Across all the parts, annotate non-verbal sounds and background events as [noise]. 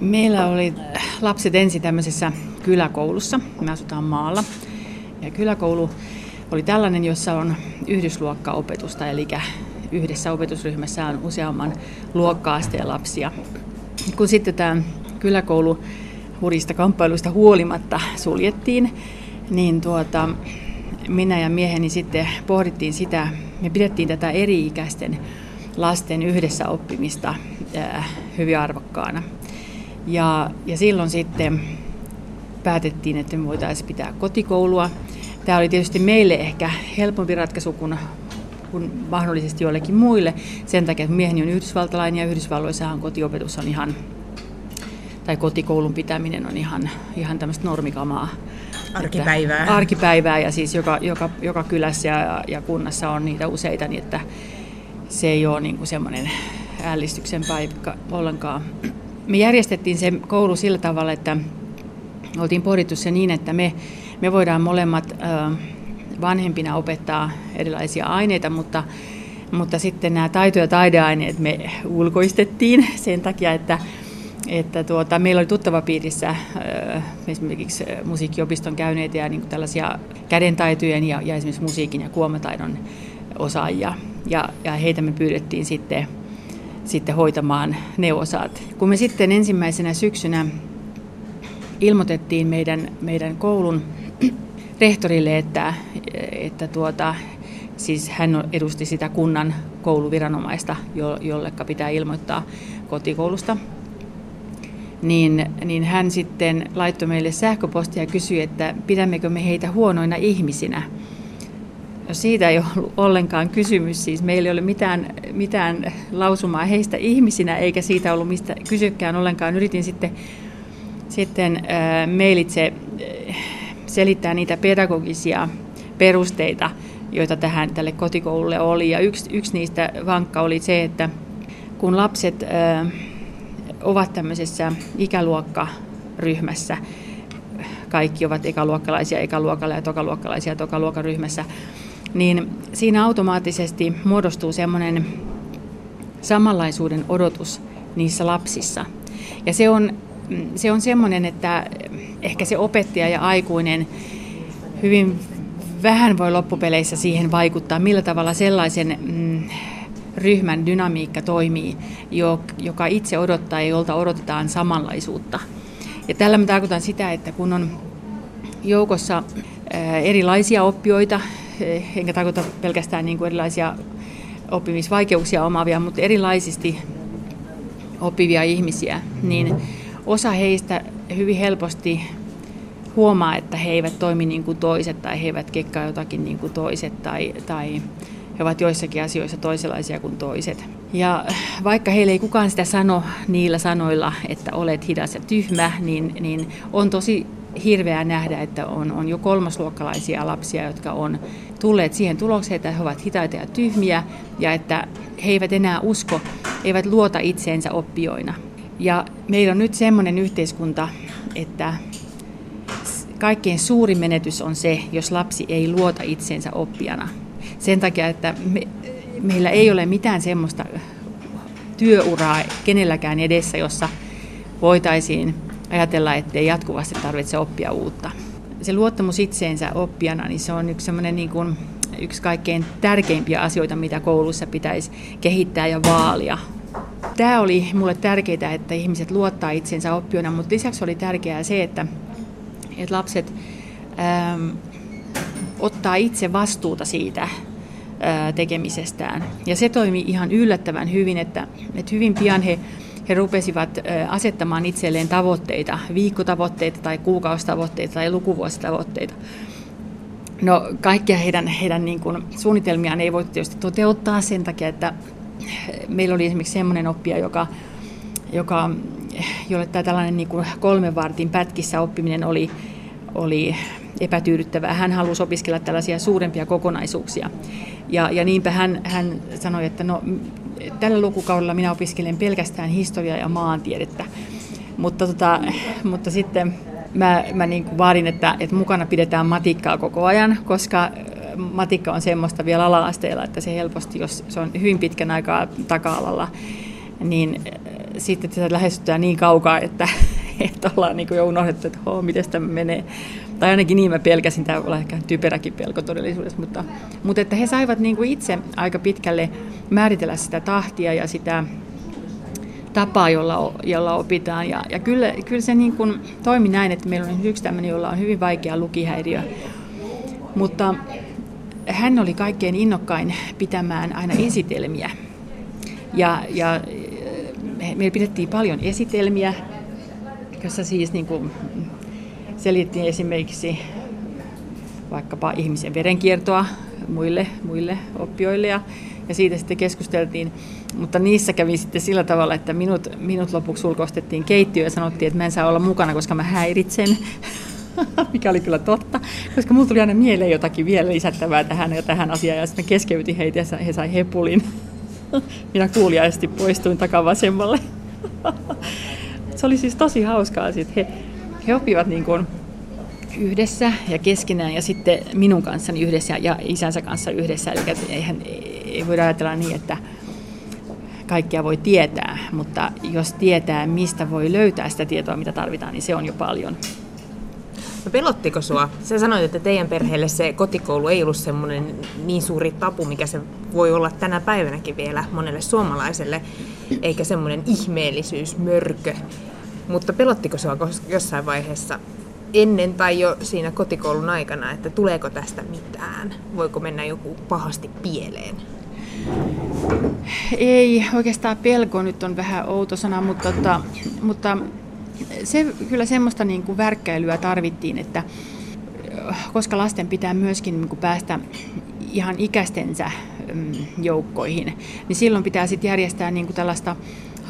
Meillä oli lapset ensin tämmöisessä kyläkoulussa. Me asutaan maalla. Ja kyläkoulu oli tällainen, jossa on yhdysluokkaopetusta, eli yhdessä opetusryhmässä on useamman luokka-asteen lapsia. Kun sitten tämä kyläkoulu hurista kamppailuista huolimatta suljettiin, niin tuota, minä ja mieheni sitten pohdittiin sitä, me pidettiin tätä eri-ikäisten lasten yhdessä oppimista ää, hyvin arvokkaana. Ja, ja silloin sitten päätettiin, että me voitaisiin pitää kotikoulua. Tämä oli tietysti meille ehkä helpompi ratkaisu kuin, kuin mahdollisesti joillekin muille. Sen takia, että mieheni on yhdysvaltalainen ja Yhdysvalloissahan kotiopetus on ihan, tai kotikoulun pitäminen on ihan, ihan tämmöistä normikamaa. Arkipäivää. Että, arkipäivää ja siis joka, joka, joka kylässä ja, ja kunnassa on niitä useita, niin että se ei ole niin kuin semmoinen ällistyksen paikka ollenkaan. Me järjestettiin se koulu sillä tavalla, että oltiin pohdittu se niin, että me, me voidaan molemmat vanhempina opettaa erilaisia aineita, mutta, mutta sitten nämä taito- ja taideaineet me ulkoistettiin [laughs] sen takia, että, että tuota, meillä oli tuttava piirissä esimerkiksi musiikkiopiston käyneitä ja niin tällaisia kädentaitojen ja, ja esimerkiksi musiikin ja kuomataidon osaajia. Ja, ja heitä me pyydettiin sitten, sitten hoitamaan ne osat. Kun me sitten ensimmäisenä syksynä ilmoitettiin meidän, meidän koulun rehtorille, että, että tuota, siis hän edusti sitä kunnan kouluviranomaista, jo, jolle pitää ilmoittaa kotikoulusta, niin, niin hän sitten laittoi meille sähköpostia ja kysyi, että pidämmekö me heitä huonoina ihmisinä. No siitä ei ollut ollenkaan kysymys, siis meillä ei ole mitään, mitään lausumaa heistä ihmisinä, eikä siitä ollut mistä kysykään ollenkaan. Yritin sitten sitten äh, mailitse äh, selittää niitä pedagogisia perusteita, joita tähän tälle kotikoululle oli. Ja yksi, yksi niistä vankka oli se, että kun lapset äh, ovat tämmöisessä ikäluokkaryhmässä, kaikki ovat ekaluokkalaisia ekaluokalla ja tokaluokkalaisia tokaluokkaryhmässä, niin siinä automaattisesti muodostuu semmoinen samanlaisuuden odotus niissä lapsissa. Ja se on se on semmoinen, että ehkä se opettaja ja aikuinen hyvin vähän voi loppupeleissä siihen vaikuttaa, millä tavalla sellaisen mm, ryhmän dynamiikka toimii, joka itse odottaa ja jolta odotetaan samanlaisuutta. Ja tällä mä tarkoitan sitä, että kun on joukossa erilaisia oppijoita, enkä tarkoita pelkästään niin kuin erilaisia oppimisvaikeuksia omaavia, mutta erilaisesti oppivia ihmisiä, niin osa heistä hyvin helposti huomaa, että he eivät toimi niin kuin toiset tai he eivät kekkaa jotakin niin kuin toiset tai, tai he ovat joissakin asioissa toisenlaisia kuin toiset. Ja vaikka heille ei kukaan sitä sano niillä sanoilla, että olet hidas ja tyhmä, niin, niin on tosi hirveää nähdä, että on, on jo kolmasluokkalaisia lapsia, jotka on tulleet siihen tulokseen, että he ovat hitaita ja tyhmiä ja että he eivät enää usko, eivät luota itseensä oppijoina. Ja meillä on nyt semmoinen yhteiskunta, että kaikkein suurin menetys on se, jos lapsi ei luota itseensä oppijana. Sen takia, että me, meillä ei ole mitään semmoista työuraa kenelläkään edessä, jossa voitaisiin ajatella, ettei jatkuvasti tarvitse oppia uutta. Se luottamus itseensä oppijana, niin se on yksi, semmoinen niin kuin, yksi kaikkein tärkeimpiä asioita, mitä koulussa pitäisi kehittää ja vaalia Tämä oli mulle tärkeää, että ihmiset luottaa itsensä oppijoina, mutta lisäksi oli tärkeää se, että, että lapset ähm, ottaa itse vastuuta siitä äh, tekemisestään. Ja se toimi ihan yllättävän hyvin, että, että hyvin pian he, he rupesivat asettamaan itselleen tavoitteita, viikkotavoitteita tai kuukausitavoitteita tai lukuvuositavoitteita. No kaikkia heidän, heidän niin kuin, suunnitelmiaan ei voi tietysti toteuttaa sen takia, että meillä oli esimerkiksi semmoinen oppija, joka, joka, jolle tämä tällainen niin kuin kolmen vartin pätkissä oppiminen oli, oli epätyydyttävää. Hän halusi opiskella tällaisia suurempia kokonaisuuksia. Ja, ja niinpä hän, hän sanoi, että no, tällä lukukaudella minä opiskelen pelkästään historiaa ja maantiedettä. Mutta, tota, mutta sitten mä, mä niin kuin vaadin, että, että mukana pidetään matikkaa koko ajan, koska matikka on semmoista vielä ala-asteella, että se helposti, jos se on hyvin pitkän aikaa taka-alalla, niin sitten tätä lähestytään niin kaukaa, että, [laughs] että ollaan niin jo unohdettu, että miten tämä menee. Tai ainakin niin mä pelkäsin, tämä olla ehkä typeräkin pelko todellisuudessa, mutta, mutta että he saivat niin kuin itse aika pitkälle määritellä sitä tahtia ja sitä tapaa, jolla, jolla opitaan. Ja, ja kyllä, kyllä se niin kuin toimi näin, että meillä on yksi tämmöinen, jolla on hyvin vaikea lukihäiriö. Mutta hän oli kaikkein innokkain pitämään aina esitelmiä. Ja, ja meillä pidettiin paljon esitelmiä, jossa siis niin kuin selittiin esimerkiksi vaikkapa ihmisen verenkiertoa muille, muille oppijoille ja, ja siitä sitten keskusteltiin. Mutta niissä kävi sitten sillä tavalla, että minut, minut lopuksi ulkoistettiin keittiöön ja sanottiin, että mä en saa olla mukana, koska mä häiritsen. [laughs] mikä oli kyllä totta, koska mulla tuli aina mieleen jotakin vielä lisättävää tähän ja tähän asiaan, ja sitten keskeytin heitä ja he sai hepulin. [laughs] Minä kuuliaisesti poistuin takavasemmalle. [laughs] Se oli siis tosi hauskaa, että he, he oppivat niin kuin yhdessä ja keskenään ja sitten minun kanssani yhdessä ja isänsä kanssa yhdessä. Eli eihän, ei voida ajatella niin, että kaikkia voi tietää, mutta jos tietää, mistä voi löytää sitä tietoa, mitä tarvitaan, niin se on jo paljon. No pelottiko sua? Sä sanoit, että teidän perheelle se kotikoulu ei ollut semmoinen niin suuri tapu, mikä se voi olla tänä päivänäkin vielä monelle suomalaiselle, eikä semmoinen ihmeellisyysmörkö. Mutta pelottiko sua jossain vaiheessa ennen tai jo siinä kotikoulun aikana, että tuleeko tästä mitään? Voiko mennä joku pahasti pieleen? Ei, oikeastaan pelko nyt on vähän outo sana, mutta, tota, mutta se kyllä semmoista niin kuin värkkäilyä tarvittiin, että koska lasten pitää myöskin niin kuin päästä ihan ikäistensä mm, joukkoihin, niin silloin pitää sitten järjestää niin kuin tällaista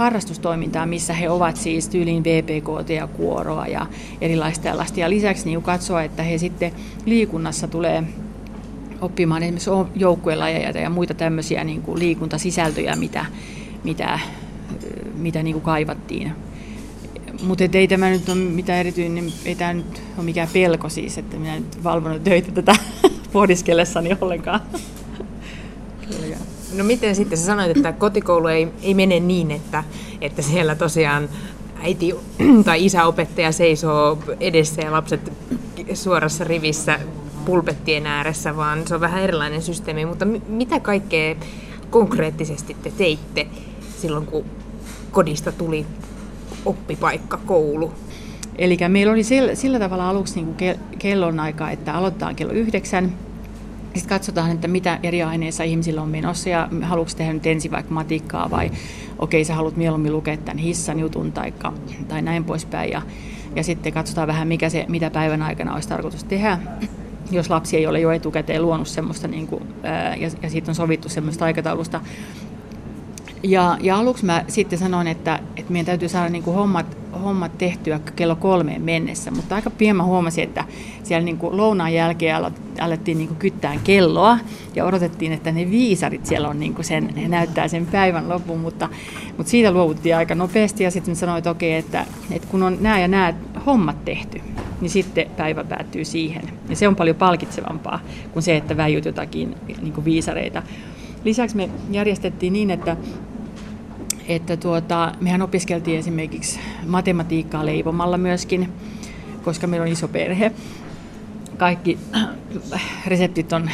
harrastustoimintaa, missä he ovat siis tyyliin VPKT ja kuoroa ja erilaista tällaista. Ja lisäksi niin katsoa, että he sitten liikunnassa tulee oppimaan esimerkiksi joukkuelajeja ja muita tämmöisiä niin kuin liikuntasisältöjä, mitä, mitä, mitä niin kuin kaivattiin mutta ei tämä nyt ole mitään erityinen, ei tämä nyt ole mikään pelko siis, että minä nyt valvonut töitä tätä [laughs] pohdiskellessani ollenkaan. No miten sitten sä sanoit, että kotikoulu ei, ei mene niin, että, että siellä tosiaan äiti [clears throat] tai isä opettaja seisoo edessä ja lapset suorassa rivissä pulpettien ääressä, vaan se on vähän erilainen systeemi. Mutta mitä kaikkea konkreettisesti te teitte silloin, kun kodista tuli oppipaikka, koulu. Eli meillä oli sillä, sillä tavalla aluksi niin kuin kellonaika, että aloitetaan kello yhdeksän. Sitten katsotaan, että mitä eri aineissa ihmisillä on menossa ja haluatko tehdä nyt ensin vaikka matikkaa vai okei, okay, sä haluat mieluummin lukea tämän hissan jutun tai, tai näin poispäin. Ja, ja sitten katsotaan vähän, mikä se, mitä päivän aikana olisi tarkoitus tehdä jos lapsi ei ole jo etukäteen luonut semmoista, niin kuin, ää, ja, ja siitä on sovittu semmoista aikataulusta, ja, ja aluksi mä sitten sanoin, että, että meidän täytyy saada niin kuin hommat, hommat tehtyä kello kolmeen mennessä, mutta aika pian mä huomasin, että siellä niin kuin lounaan jälkeen alettiin niin kuin kyttään kelloa ja odotettiin, että ne viisarit siellä on niin kuin sen, ne näyttää sen päivän lopun, mutta, mutta siitä luovuttiin aika nopeasti ja sitten sanoin, että okei, että, että kun on nämä ja nämä hommat tehty, niin sitten päivä päättyy siihen. Ja se on paljon palkitsevampaa kuin se, että väijyt jotakin niin kuin viisareita. Lisäksi me järjestettiin niin, että että tuota, mehän opiskeltiin esimerkiksi matematiikkaa leivomalla myöskin, koska meillä on iso perhe. Kaikki [clears throat] reseptit on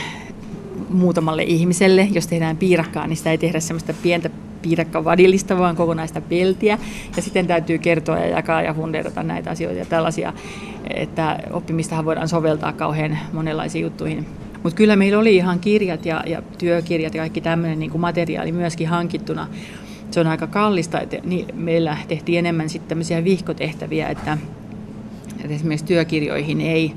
muutamalle ihmiselle. Jos tehdään piirakkaa, niin sitä ei tehdä semmoista pientä piirakkavadillista, vaan kokonaista peltiä. Ja sitten täytyy kertoa ja jakaa ja funderata näitä asioita ja tällaisia, että oppimistahan voidaan soveltaa kauhean monenlaisiin juttuihin. Mutta kyllä meillä oli ihan kirjat ja, ja työkirjat ja kaikki tämmöinen niin materiaali myöskin hankittuna se on aika kallista, että niin meillä tehtiin enemmän sitten tämmöisiä vihkotehtäviä, että, että esimerkiksi työkirjoihin ei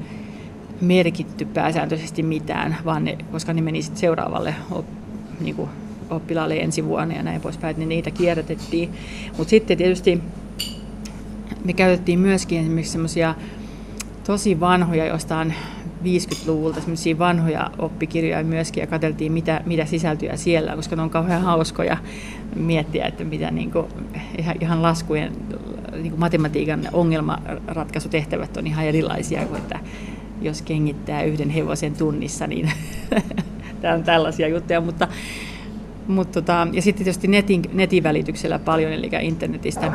merkitty pääsääntöisesti mitään, vaan ne, koska ne meni sitten seuraavalle op, niin kuin oppilaalle ensi vuonna ja näin poispäin, niin niitä kierrätettiin. Mutta sitten tietysti me käytettiin myöskin esimerkiksi semmoisia tosi vanhoja jostain 50-luvulta semmoisia vanhoja oppikirjoja myöskin ja katseltiin, mitä, mitä sisältöjä siellä koska ne on kauhean hauskoja miettiä, että mitä niin kuin, ihan, laskujen, niin kuin matematiikan ongelmanratkaisutehtävät on ihan erilaisia kuin, että jos kengittää yhden hevosen tunnissa, niin [laughs] tämä on tällaisia juttuja, mutta Mut tota, ja sitten tietysti netin, netin välityksellä paljon, eli internetistä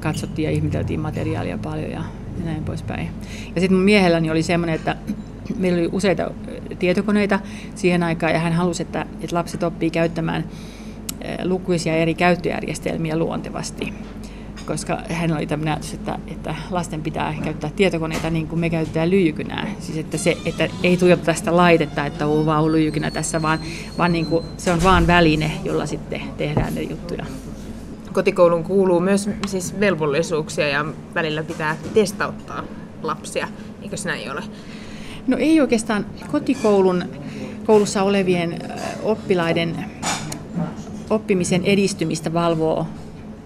katsottiin ja ihmeteltiin materiaalia paljon ja, ja näin poispäin. Ja sitten mun miehelläni oli semmoinen, että [clears throat] meillä oli useita tietokoneita siihen aikaan ja hän halusi, että, että lapset oppii käyttämään lukuisia eri käyttöjärjestelmiä luontevasti koska hän oli tämmöinen ajatus, että, että lasten pitää käyttää tietokoneita niin kuin me käytetään lyijykynää. Siis että, se, että ei tuijoteta sitä laitetta, että on vaan lyijykynä tässä, vaan, vaan niin kuin se on vaan väline, jolla sitten tehdään ne juttuja. Kotikoulun kuuluu myös siis velvollisuuksia ja välillä pitää testauttaa lapsia, eikö se näin ole? No ei oikeastaan kotikoulun koulussa olevien oppilaiden oppimisen edistymistä valvoo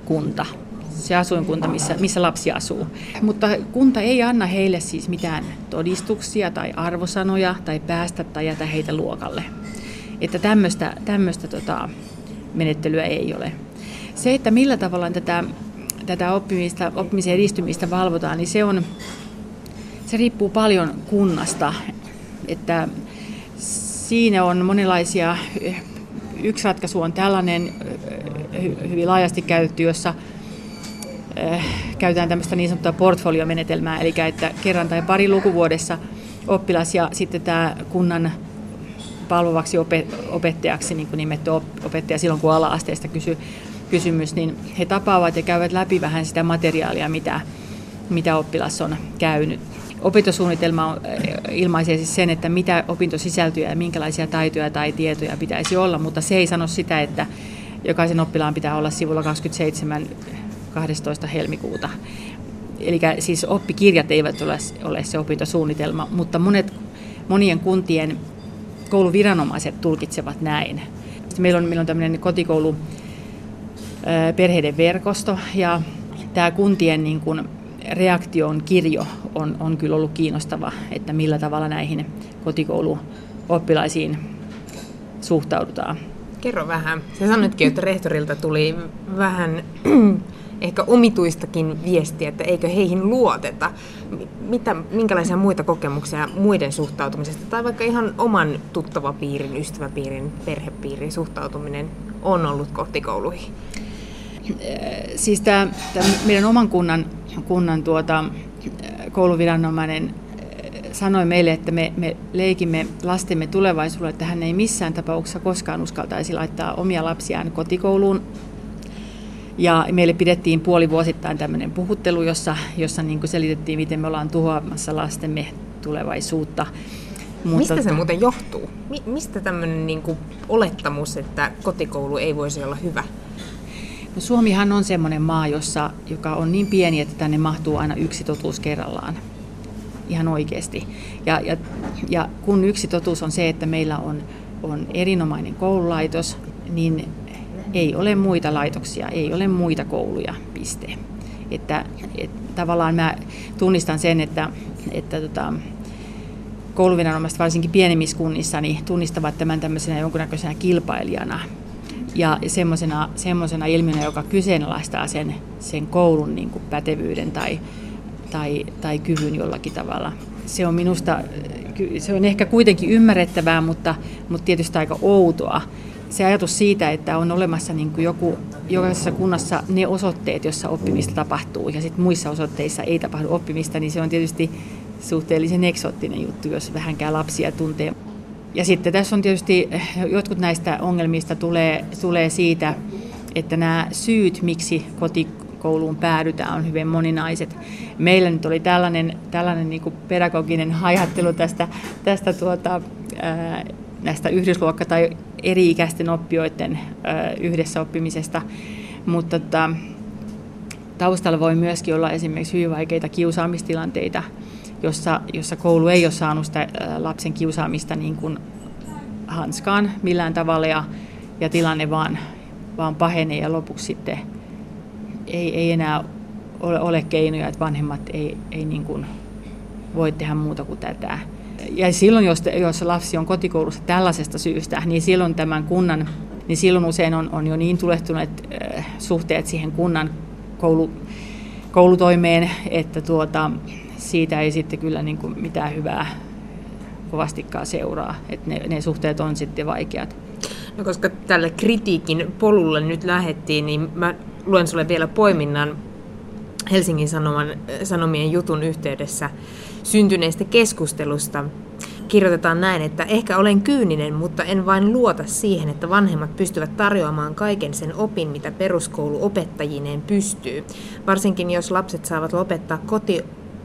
kunta se asuinkunta, missä, missä lapsi asuu. Mutta kunta ei anna heille siis mitään todistuksia tai arvosanoja tai päästä tai jätä heitä luokalle. Että tämmöistä tota, menettelyä ei ole. Se, että millä tavalla tätä, tätä oppimista, oppimisen edistymistä valvotaan, niin se, on, se riippuu paljon kunnasta. Että siinä on monenlaisia, yksi ratkaisu on tällainen hyvin laajasti käytetty, jossa Äh, käytetään tämmöistä niin sanottua portfoliomenetelmää, eli että kerran tai pari lukuvuodessa oppilas ja sitten tämä kunnan palvovaksi opettajaksi niin kuin nimetty opettaja silloin, kun ala-asteesta kysy, kysymys, niin he tapaavat ja käyvät läpi vähän sitä materiaalia, mitä, mitä oppilas on käynyt. Opintosuunnitelma äh, ilmaisee siis sen, että mitä opintosisältöjä ja minkälaisia taitoja tai tietoja pitäisi olla, mutta se ei sano sitä, että jokaisen oppilaan pitää olla sivulla 27 12. helmikuuta. Eli siis oppikirjat eivät ole, ole se opintosuunnitelma, mutta monet, monien kuntien kouluviranomaiset tulkitsevat näin. Meillä on, meillä on tämmöinen kotikoulu perheiden verkosto ja tämä kuntien niin kuin, reaktion kirjo on, on kyllä ollut kiinnostava, että millä tavalla näihin kotikouluoppilaisiin suhtaudutaan. Kerro vähän. Sä sanoitkin, että rehtorilta tuli vähän [clears throat] ehkä omituistakin viestiä, että eikö heihin luoteta. Mitä, minkälaisia muita kokemuksia muiden suhtautumisesta tai vaikka ihan oman tuttavapiirin, ystäväpiirin, perhepiirin suhtautuminen on ollut kotikouluihin? Siis tämä, tämä meidän oman kunnan, kunnan tuota, kouluviranomainen sanoi meille, että me, me leikimme lastemme tulevaisuudelle, että hän ei missään tapauksessa koskaan uskaltaisi laittaa omia lapsiaan kotikouluun ja meille pidettiin puolivuosittain tämmöinen puhuttelu, jossa, jossa niin kuin selitettiin, miten me ollaan tuhoamassa lastemme tulevaisuutta. Mutta Mistä se muuten johtuu? Mi- mistä tämmöinen niin olettamus, että kotikoulu ei voisi olla hyvä? No Suomihan on semmoinen maa, jossa, joka on niin pieni, että tänne mahtuu aina yksi totuus kerrallaan. Ihan oikeasti. Ja, ja, ja kun yksi totuus on se, että meillä on, on erinomainen koululaitos, niin ei ole muita laitoksia, ei ole muita kouluja, piste. Että, et, tavallaan mä tunnistan sen, että, että tota, kouluviranomaiset varsinkin pienemmissä kunnissa niin tunnistavat tämän tämmöisenä jonkunnäköisenä kilpailijana ja semmoisena, semmoisena ilmiönä, joka kyseenalaistaa sen, sen koulun niin kuin pätevyyden tai, tai, tai kyvyn jollakin tavalla. Se on minusta, se on ehkä kuitenkin ymmärrettävää, mutta, mutta tietysti aika outoa, se ajatus siitä, että on olemassa niin kuin joku, jokaisessa kunnassa ne osoitteet, joissa oppimista tapahtuu, ja sitten muissa osoitteissa ei tapahdu oppimista, niin se on tietysti suhteellisen eksoottinen juttu, jos vähänkään lapsia tuntee. Ja sitten tässä on tietysti, jotkut näistä ongelmista tulee, tulee siitä, että nämä syyt, miksi kotikouluun päädytään, on hyvin moninaiset. Meillä nyt oli tällainen, tällainen niin pedagoginen ajattelu tästä, tästä tuota, ää, näistä yhdysluokka- tai eri-ikäisten oppijoiden yhdessä oppimisesta, mutta tota, taustalla voi myöskin olla esimerkiksi hyvin vaikeita kiusaamistilanteita, jossa, jossa koulu ei ole saanut sitä lapsen kiusaamista niin kuin hanskaan millään tavalla ja, ja tilanne vaan, vaan pahenee ja lopuksi sitten ei, ei enää ole, ole keinoja, että vanhemmat ei, ei niin kuin voi tehdä muuta kuin tätä. Ja silloin, jos, jos lapsi on kotikoulussa tällaisesta syystä, niin silloin tämän kunnan, niin silloin usein on, on jo niin tulehtuneet suhteet siihen kunnan koulu, koulutoimeen, että tuota, siitä ei sitten kyllä niin kuin mitään hyvää kovastikaan seuraa. Että ne, ne suhteet on sitten vaikeat. No, koska tälle kritiikin polulle nyt lähettiin, niin mä luen sulle vielä poiminnan Helsingin Sanoman, Sanomien jutun yhteydessä syntyneestä keskustelusta. Kirjoitetaan näin, että ehkä olen kyyninen, mutta en vain luota siihen, että vanhemmat pystyvät tarjoamaan kaiken sen opin, mitä peruskoulu opettajineen pystyy. Varsinkin jos lapset saavat lopettaa koti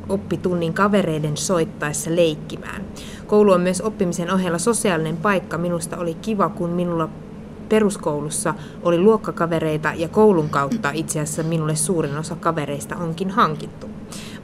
oppitunnin kavereiden soittaessa leikkimään. Koulu on myös oppimisen ohella sosiaalinen paikka. Minusta oli kiva, kun minulla peruskoulussa oli luokkakavereita ja koulun kautta itse asiassa minulle suurin osa kavereista onkin hankittu.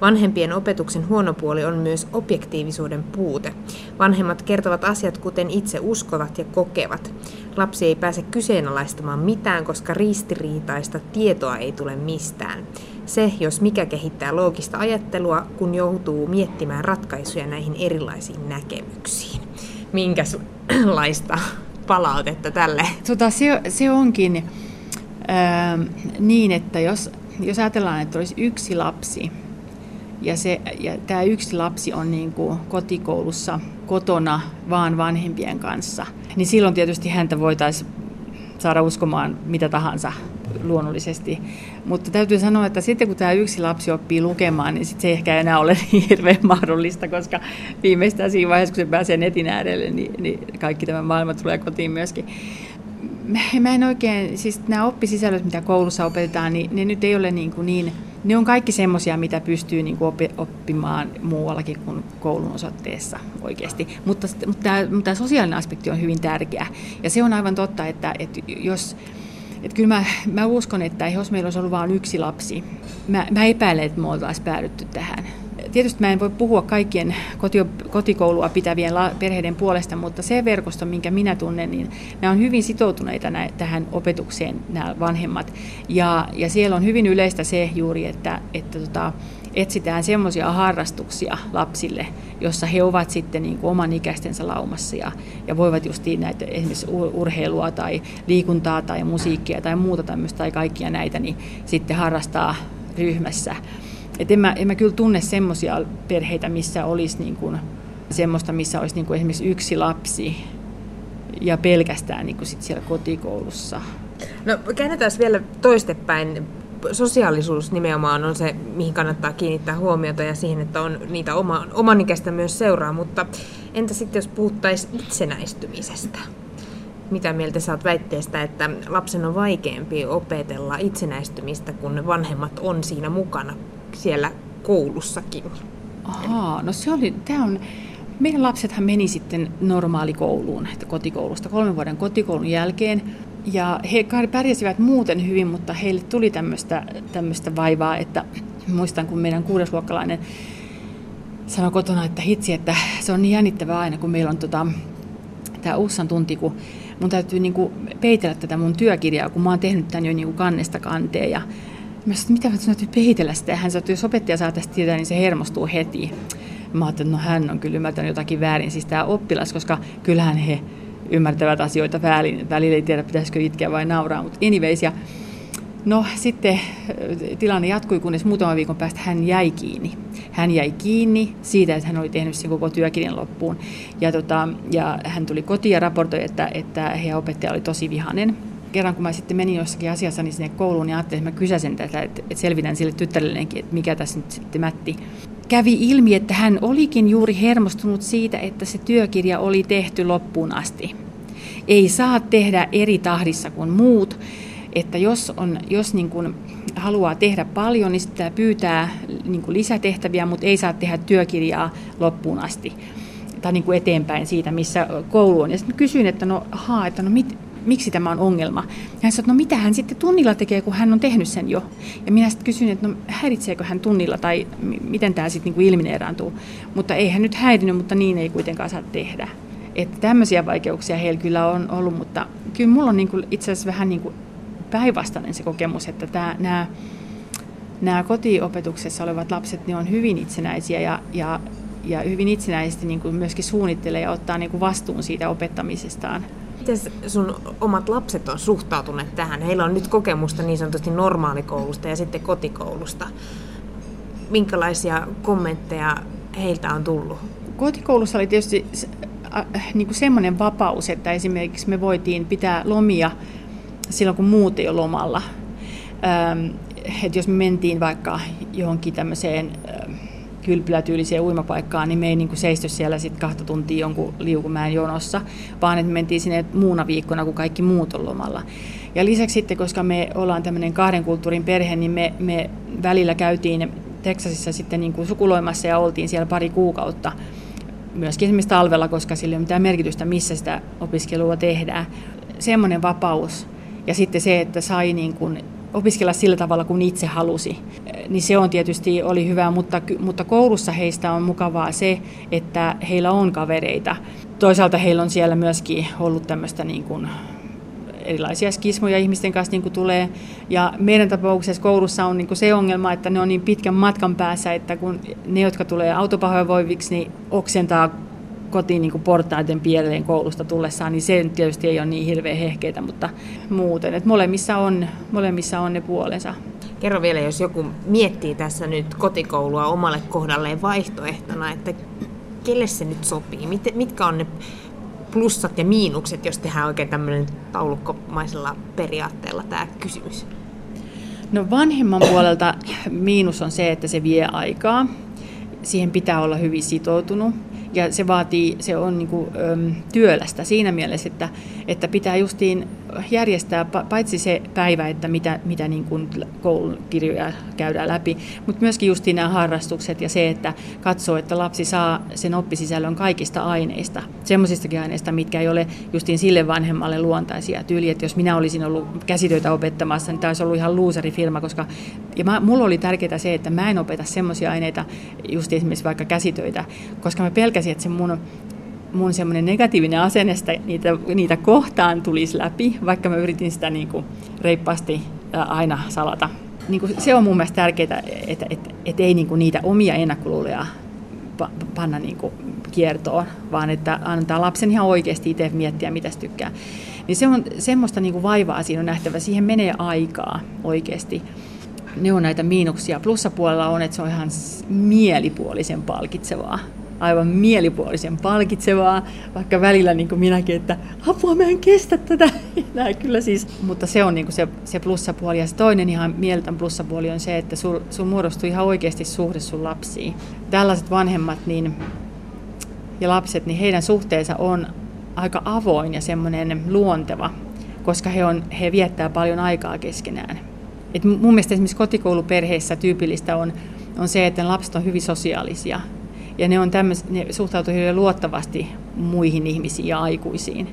Vanhempien opetuksen huono puoli on myös objektiivisuuden puute. Vanhemmat kertovat asiat kuten itse uskovat ja kokevat. Lapsi ei pääse kyseenalaistamaan mitään, koska ristiriitaista tietoa ei tule mistään. Se, jos mikä kehittää loogista ajattelua, kun joutuu miettimään ratkaisuja näihin erilaisiin näkemyksiin. Minkälaista [clears throat] palautetta tälle? Tota, se, se onkin ää, niin, että jos, jos ajatellaan, että olisi yksi lapsi, ja, se, ja tämä yksi lapsi on niin kuin kotikoulussa kotona vaan vanhempien kanssa, niin silloin tietysti häntä voitaisiin saada uskomaan mitä tahansa luonnollisesti. Mutta täytyy sanoa, että sitten kun tämä yksi lapsi oppii lukemaan, niin sit se ei ehkä enää ole [laughs] niin hirveän mahdollista, koska viimeistään siinä vaiheessa, kun se pääsee netin äärelle, niin, niin kaikki tämä maailma tulee kotiin myöskin. Mä en oikein, siis nämä oppisisällöt, mitä koulussa opetetaan, niin ne nyt ei ole niin, kuin niin ne on kaikki semmoisia, mitä pystyy niin kuin oppimaan muuallakin kuin koulun osoitteessa oikeasti. Mutta, mutta, mutta tämä sosiaalinen aspekti on hyvin tärkeä. Ja se on aivan totta, että, että jos että kyllä mä, mä uskon, että jos meillä olisi ollut vain yksi lapsi, mä, mä epäilen, että me oltaisiin päädytty tähän. Tietysti mä en voi puhua kaikkien koti, kotikoulua pitävien la, perheiden puolesta, mutta se verkosto, minkä minä tunnen, niin nämä on hyvin sitoutuneita nä, tähän opetukseen, nämä vanhemmat. Ja, ja siellä on hyvin yleistä se juuri, että, että tota, etsitään semmoisia harrastuksia lapsille, jossa he ovat sitten niin kuin oman ikäistensä laumassa ja, ja voivat just näitä esimerkiksi urheilua tai liikuntaa tai musiikkia tai muuta tämmöistä tai kaikkia näitä, niin sitten harrastaa ryhmässä. Et en, mä, en mä kyllä tunne semmoisia perheitä, missä olisi niin kuin semmoista, missä olisi niin kuin esimerkiksi yksi lapsi ja pelkästään niin kuin sit siellä kotikoulussa. No käännetään vielä toistepäin sosiaalisuus nimenomaan on se, mihin kannattaa kiinnittää huomiota ja siihen, että on niitä oma, omanikäistä myös seuraa, mutta entä sitten jos puhuttaisiin itsenäistymisestä? Mitä mieltä saat väitteestä, että lapsen on vaikeampi opetella itsenäistymistä, kun vanhemmat on siinä mukana siellä koulussakin? Ahaa, no se oli, tämä on, meidän lapsethan meni sitten normaalikouluun, kotikoulusta, kolmen vuoden kotikoulun jälkeen. Ja he pärjäsivät muuten hyvin, mutta heille tuli tämmöistä vaivaa, että muistan kun meidän kuudesluokkalainen sanoi kotona, että hitsi, että se on niin jännittävää aina, kun meillä on tota, tämä Ussan tunti, kun mun täytyy niinku peitellä tätä mun työkirjaa, kun mä oon tehnyt tämän jo niinku kannesta kanteen. Ja mä sanoin, että mitä mä täytyy peitellä sitä. Ja hän sanoi, että jos opettaja saa tästä tietää, niin se hermostuu heti. Mä ajattelin, että no hän on kyllä ymmärtänyt jotakin väärin, siis tämä oppilas, koska kyllähän he ymmärtävät asioita väärin. Välillä ei tiedä, pitäisikö itkeä vai nauraa, mutta anyways. Ja no sitten äh, tilanne jatkui, kunnes muutaman viikon päästä hän jäi kiinni. Hän jäi kiinni siitä, että hän oli tehnyt sen koko työkirjan loppuun. Ja, tota, ja hän tuli kotiin ja raportoi, että, että heidän opettaja oli tosi vihainen kerran kun mä sitten menin jossakin asiassa niin sinne kouluun, niin ajattelin, että mä kysäsen tätä, että, että selvitän sille tyttärelleenkin, että mikä tässä nyt sitten mätti. Kävi ilmi, että hän olikin juuri hermostunut siitä, että se työkirja oli tehty loppuun asti. Ei saa tehdä eri tahdissa kuin muut, että jos, on, jos niin kuin haluaa tehdä paljon, niin sitä pyytää niin kuin lisätehtäviä, mutta ei saa tehdä työkirjaa loppuun asti tai niin kuin eteenpäin siitä, missä koulu on. Ja sitten kysyin, että no, haa, että no mit, miksi tämä on ongelma. Ja hän sanoi, että no mitä hän sitten tunnilla tekee, kun hän on tehnyt sen jo. Ja minä sitten kysyin, että no häiritseekö hän tunnilla tai miten tämä sitten niin ilmineeraantuu. Mutta ei hän nyt häirinyt, mutta niin ei kuitenkaan saa tehdä. Että tämmöisiä vaikeuksia heillä kyllä on ollut, mutta kyllä mulla on niin kuin itse asiassa vähän niin kuin päinvastainen se kokemus, että tämä, nämä, nämä kotiopetuksessa olevat lapset ne on hyvin itsenäisiä ja, ja, ja hyvin itsenäisesti niin kuin myöskin suunnittelee ja ottaa niin kuin vastuun siitä opettamisestaan. Miten sun omat lapset on suhtautuneet tähän? Heillä on nyt kokemusta niin sanotusti normaalikoulusta ja sitten kotikoulusta. Minkälaisia kommentteja heiltä on tullut? Kotikoulussa oli tietysti niin kuin semmoinen vapaus, että esimerkiksi me voitiin pitää lomia silloin, kun muut ei ole lomalla. että jos me mentiin vaikka johonkin tämmöiseen kylpylätyyliseen uimapaikkaan, niin me ei niin kuin siellä sit kahta tuntia jonkun liukumäen jonossa, vaan että me mentiin sinne muuna viikkona, kun kaikki muut on lomalla. Ja lisäksi sitten, koska me ollaan tämmöinen kahden kulttuurin perhe, niin me, me välillä käytiin Teksasissa sitten niin kuin sukuloimassa ja oltiin siellä pari kuukautta myöskin esimerkiksi talvella, koska sillä ei ole mitään merkitystä, missä sitä opiskelua tehdään. Semmoinen vapaus ja sitten se, että sai niin kuin opiskella sillä tavalla, kun itse halusi, niin se on tietysti oli hyvä, mutta, mutta koulussa heistä on mukavaa se, että heillä on kavereita. Toisaalta heillä on siellä myöskin ollut tämmöistä niin kuin erilaisia skismoja ihmisten kanssa niin kuin tulee. Ja meidän tapauksessa koulussa on niin kuin se ongelma, että ne on niin pitkän matkan päässä, että kun ne, jotka tulee autopahoinvoiviksi, niin oksentaa kotiin niin portaiden pieleen koulusta tullessaan, niin se tietysti ei ole niin hirveän hehkeitä, mutta muuten. Että molemmissa, on, molemmissa on ne puolensa. Kerro vielä, jos joku miettii tässä nyt kotikoulua omalle kohdalleen vaihtoehtona, että kelle se nyt sopii? Mit, mitkä on ne plussat ja miinukset, jos tehdään oikein tämmöinen taulukkomaisella periaatteella tämä kysymys? No vanhemman puolelta miinus on se, että se vie aikaa. Siihen pitää olla hyvin sitoutunut ja se vaatii, se on niin kuin, työlästä siinä mielessä, että, että pitää justiin järjestää paitsi se päivä, että mitä, mitä niin kuin koulun kirjoja käydään läpi, mutta myöskin justiin nämä harrastukset ja se, että katsoo, että lapsi saa sen oppisisällön kaikista aineista, semmoisistakin aineista, mitkä ei ole justiin sille vanhemmalle luontaisia. Tyyli, että jos minä olisin ollut käsitöitä opettamassa, niin tämä olisi ollut ihan luusarifilma, koska ja mä, mulla oli tärkeää se, että mä en opeta semmoisia aineita, just esimerkiksi vaikka käsitöitä, koska mä pelkäsin, että se mun mun semmoinen negatiivinen asennesta niitä, niitä kohtaan tulisi läpi, vaikka mä yritin sitä niin kuin reippaasti aina salata. Niin kuin se on mun mielestä tärkeää, että et, et ei niin kuin niitä omia ennakkoluuloja panna niin kuin kiertoon, vaan että antaa lapsen ihan oikeasti itse miettiä, mitä se tykkää. Niin se on semmoista niin kuin vaivaa siinä on nähtävä. Siihen menee aikaa oikeasti. Ne on näitä miinuksia. Plussapuolella on, että se on ihan mielipuolisen palkitsevaa aivan mielipuolisen palkitsevaa, vaikka välillä niin kuin minäkin, että apua mä en kestä tätä. [laughs] Näin kyllä siis. Mutta se on niin kuin se, se plussapuoli. Ja se toinen ihan mieltön plussapuoli on se, että sul, sul muodostuu ihan oikeasti suhde sun lapsiin. Tällaiset vanhemmat niin, ja lapset, niin heidän suhteensa on aika avoin ja semmoinen luonteva, koska he, on, he viettää paljon aikaa keskenään. Et mun mielestä esimerkiksi kotikouluperheissä tyypillistä on, on se, että lapset on hyvin sosiaalisia ja ne, on tämmöis, ne suhtautuu hyvin luottavasti muihin ihmisiin ja aikuisiin.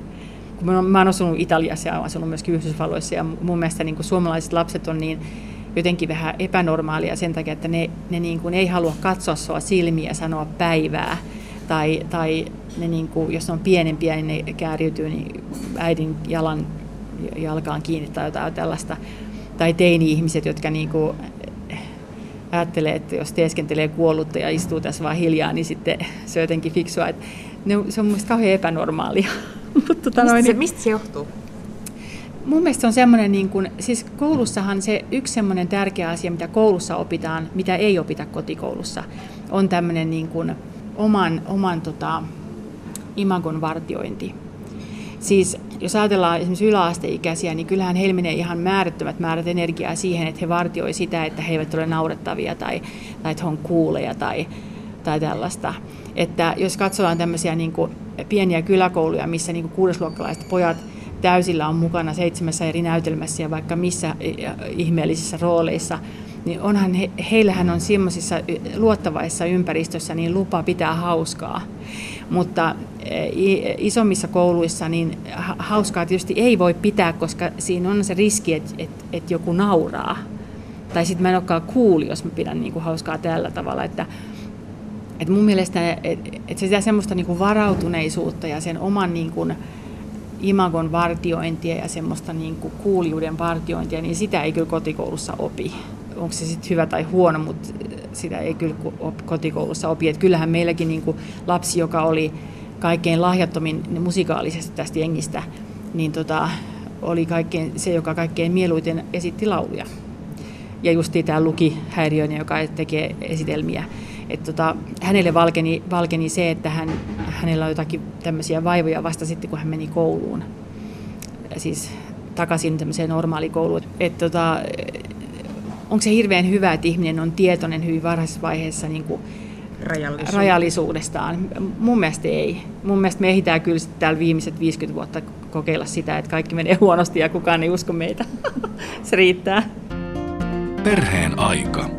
Kun mä, oon, mä oon asunut Italiassa ja asunut myöskin Yhdysvalloissa ja mun mielestä niin kuin suomalaiset lapset on niin jotenkin vähän epänormaalia sen takia, että ne, ne niin kuin ei halua katsoa sua silmiä ja sanoa päivää. Tai, tai ne niin kuin, jos ne on pienempiä, niin ne kääriytyy niin äidin jalan, jalkaan kiinni tai jotain tällaista. Tai teini-ihmiset, jotka niin kuin ajattelee, että jos teeskentelee kuollutta ja istuu tässä vaan hiljaa, niin sitten se on jotenkin fiksua. Että ne, se on mielestäni kauhean epänormaalia. [laughs] Mutta, tota, mistä, se, mistä se johtuu? Mun mielestä se on semmoinen, niin kuin, siis koulussahan se yksi semmoinen tärkeä asia, mitä koulussa opitaan, mitä ei opita kotikoulussa, on tämmöinen niin kuin oman, oman tota, imagon vartiointi. Siis jos ajatellaan esimerkiksi yläasteikäisiä, niin kyllähän heillä menee ihan määrättömät määrät energiaa siihen, että he vartioi sitä, että he eivät ole naurettavia tai, tai että he on kuuleja tai, tai tällaista. Että jos katsotaan tämmöisiä niin kuin pieniä kyläkouluja, missä niin kuin kuudesluokkalaiset pojat täysillä on mukana seitsemässä eri näytelmässä ja vaikka missä ihmeellisissä rooleissa, niin onhan he, heillähän on semmoisissa luottavaissa ympäristössä niin lupa pitää hauskaa. Mutta isommissa kouluissa niin hauskaa tietysti ei voi pitää, koska siinä on se riski, että, että, että joku nauraa. Tai sitten mä en olekaan kuuli, jos mä pidän niin kuin hauskaa tällä tavalla. Että, että mun mielestä että, että sitä semmoista niin kuin varautuneisuutta ja sen oman niin kuin, imagon vartiointia ja semmoista niin kuin kuulijuuden vartiointia, niin sitä ei kyllä kotikoulussa opi. Onko se sitten hyvä tai huono, mutta sitä ei kyllä kotikoulussa opi. Et kyllähän meilläkin niin lapsi, joka oli kaikkein lahjattomin musikaalisesti tästä jengistä, niin tota, oli kaikkein, se, joka kaikkein mieluiten esitti lauluja. Ja justiin tämä Luki Häiriöinen, joka tekee esitelmiä. et tota, hänelle valkeni, valkeni se, että hän, hänellä on jotakin tämmöisiä vaivoja vasta sitten, kun hän meni kouluun. Siis takaisin tämmöiseen normaalikouluun. Et tota, onko se hirveän hyvä, että ihminen on tietoinen hyvin varhaisessa vaiheessa niin kuin Rajallisuus. rajallisuudestaan? Mun mielestä ei. Mun mielestä me ehditään kyllä täällä viimeiset 50 vuotta kokeilla sitä, että kaikki menee huonosti ja kukaan ei usko meitä. [laughs] se riittää. Perheen aika.